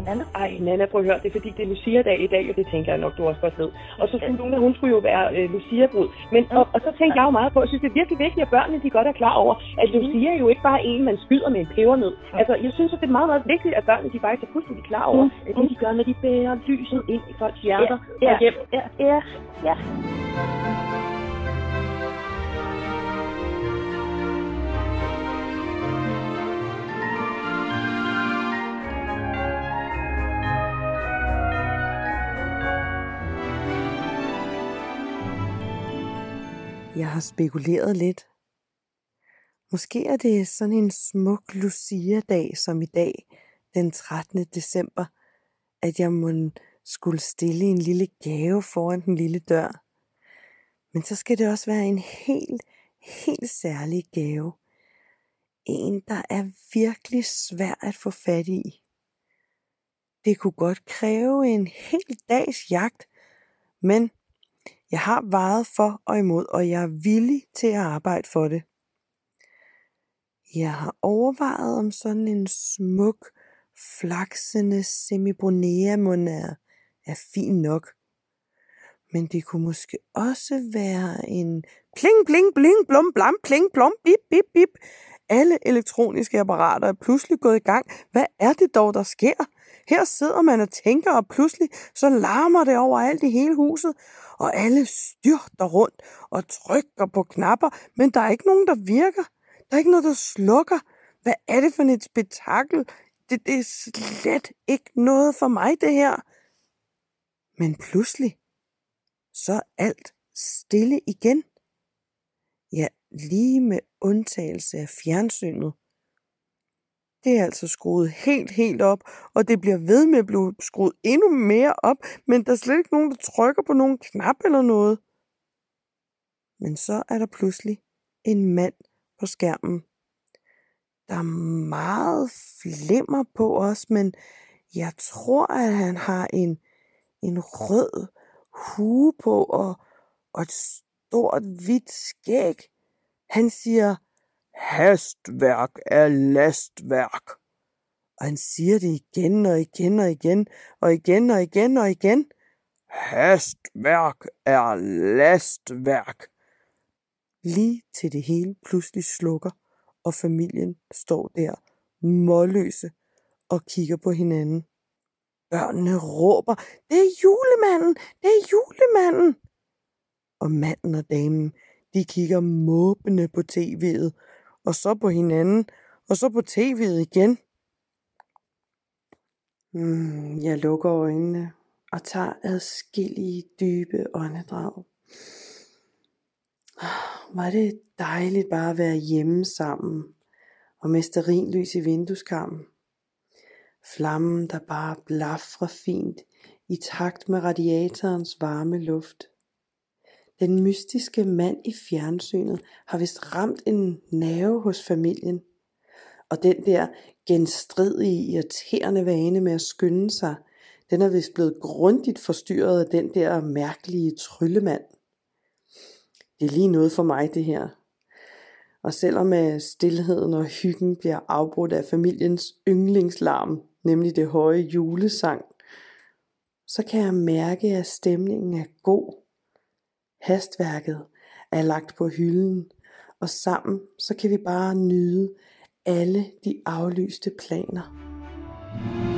tænker Nana. Ej, Nana, prøv at høre, det er fordi, det er Lucia-dag i dag, og det tænker jeg nok, du også godt ved. Og så skulle Luna, hun skulle jo være øh, Lucia-brud. Men, og, og, så tænkte jeg jo meget på, jeg synes, det er virkelig vigtigt, at børnene de godt er klar over, at Lucia jo ikke bare er en, man skyder med en pebernød. Altså, jeg synes, at det er meget, meget vigtigt, at børnene de faktisk er fuldstændig klar over, at det de gør, når de bærer lyset ind i folks hjerter Ja, og hjem. ja, ja, ja. Jeg har spekuleret lidt. Måske er det sådan en smuk Lucia-dag som i dag, den 13. december, at jeg må skulle stille en lille gave foran den lille dør. Men så skal det også være en helt, helt særlig gave. En, der er virkelig svær at få fat i. Det kunne godt kræve en hel dags jagt, men jeg har vejet for og imod, og jeg er villig til at arbejde for det. Jeg har overvejet, om sådan en smuk, flaksende semibronea er, er fin nok. Men det kunne måske også være en pling, bling, bling, blum, blam, pling, blom, bip, bip, bip. Alle elektroniske apparater er pludselig gået i gang. Hvad er det dog, der sker? Her sidder man og tænker, og pludselig så larmer det over alt i hele huset, og alle styrter rundt og trykker på knapper, men der er ikke nogen, der virker. Der er ikke noget, der slukker. Hvad er det for et spektakel? Det, det er slet ikke noget for mig, det her. Men pludselig, så er alt stille igen. Ja, lige med undtagelse af fjernsynet. Det er altså skruet helt, helt op, og det bliver ved med at blive skruet endnu mere op, men der er slet ikke nogen, der trykker på nogen knap eller noget. Men så er der pludselig en mand på skærmen. Der er meget flimmer på os, men jeg tror, at han har en, en rød hue på og, og et stort hvidt skæg. Han siger, hastværk er lastværk. Og han siger det igen og igen og igen og igen og igen og igen. Hastværk er lastværk. Lige til det hele pludselig slukker, og familien står der målløse og kigger på hinanden. Børnene råber, det er julemanden, det er julemanden. Og manden og damen, de kigger måbende på tv'et, og så på hinanden, og så på tv'et igen. Mm, jeg lukker øjnene og tager adskillige dybe åndedrag. Var det dejligt bare at være hjemme sammen og med sterinlys i vindueskarmen. Flammen, der bare blafrer fint i takt med radiatorens varme luft. Den mystiske mand i fjernsynet har vist ramt en nerve hos familien. Og den der genstridige, irriterende vane med at skynde sig, den er vist blevet grundigt forstyrret af den der mærkelige tryllemand. Det er lige noget for mig det her. Og selvom øh, stillheden og hyggen bliver afbrudt af familiens yndlingslarm, nemlig det høje julesang, så kan jeg mærke, at stemningen er god. Hastværket er lagt på hylden, og sammen så kan vi bare nyde alle de aflyste planer. thank you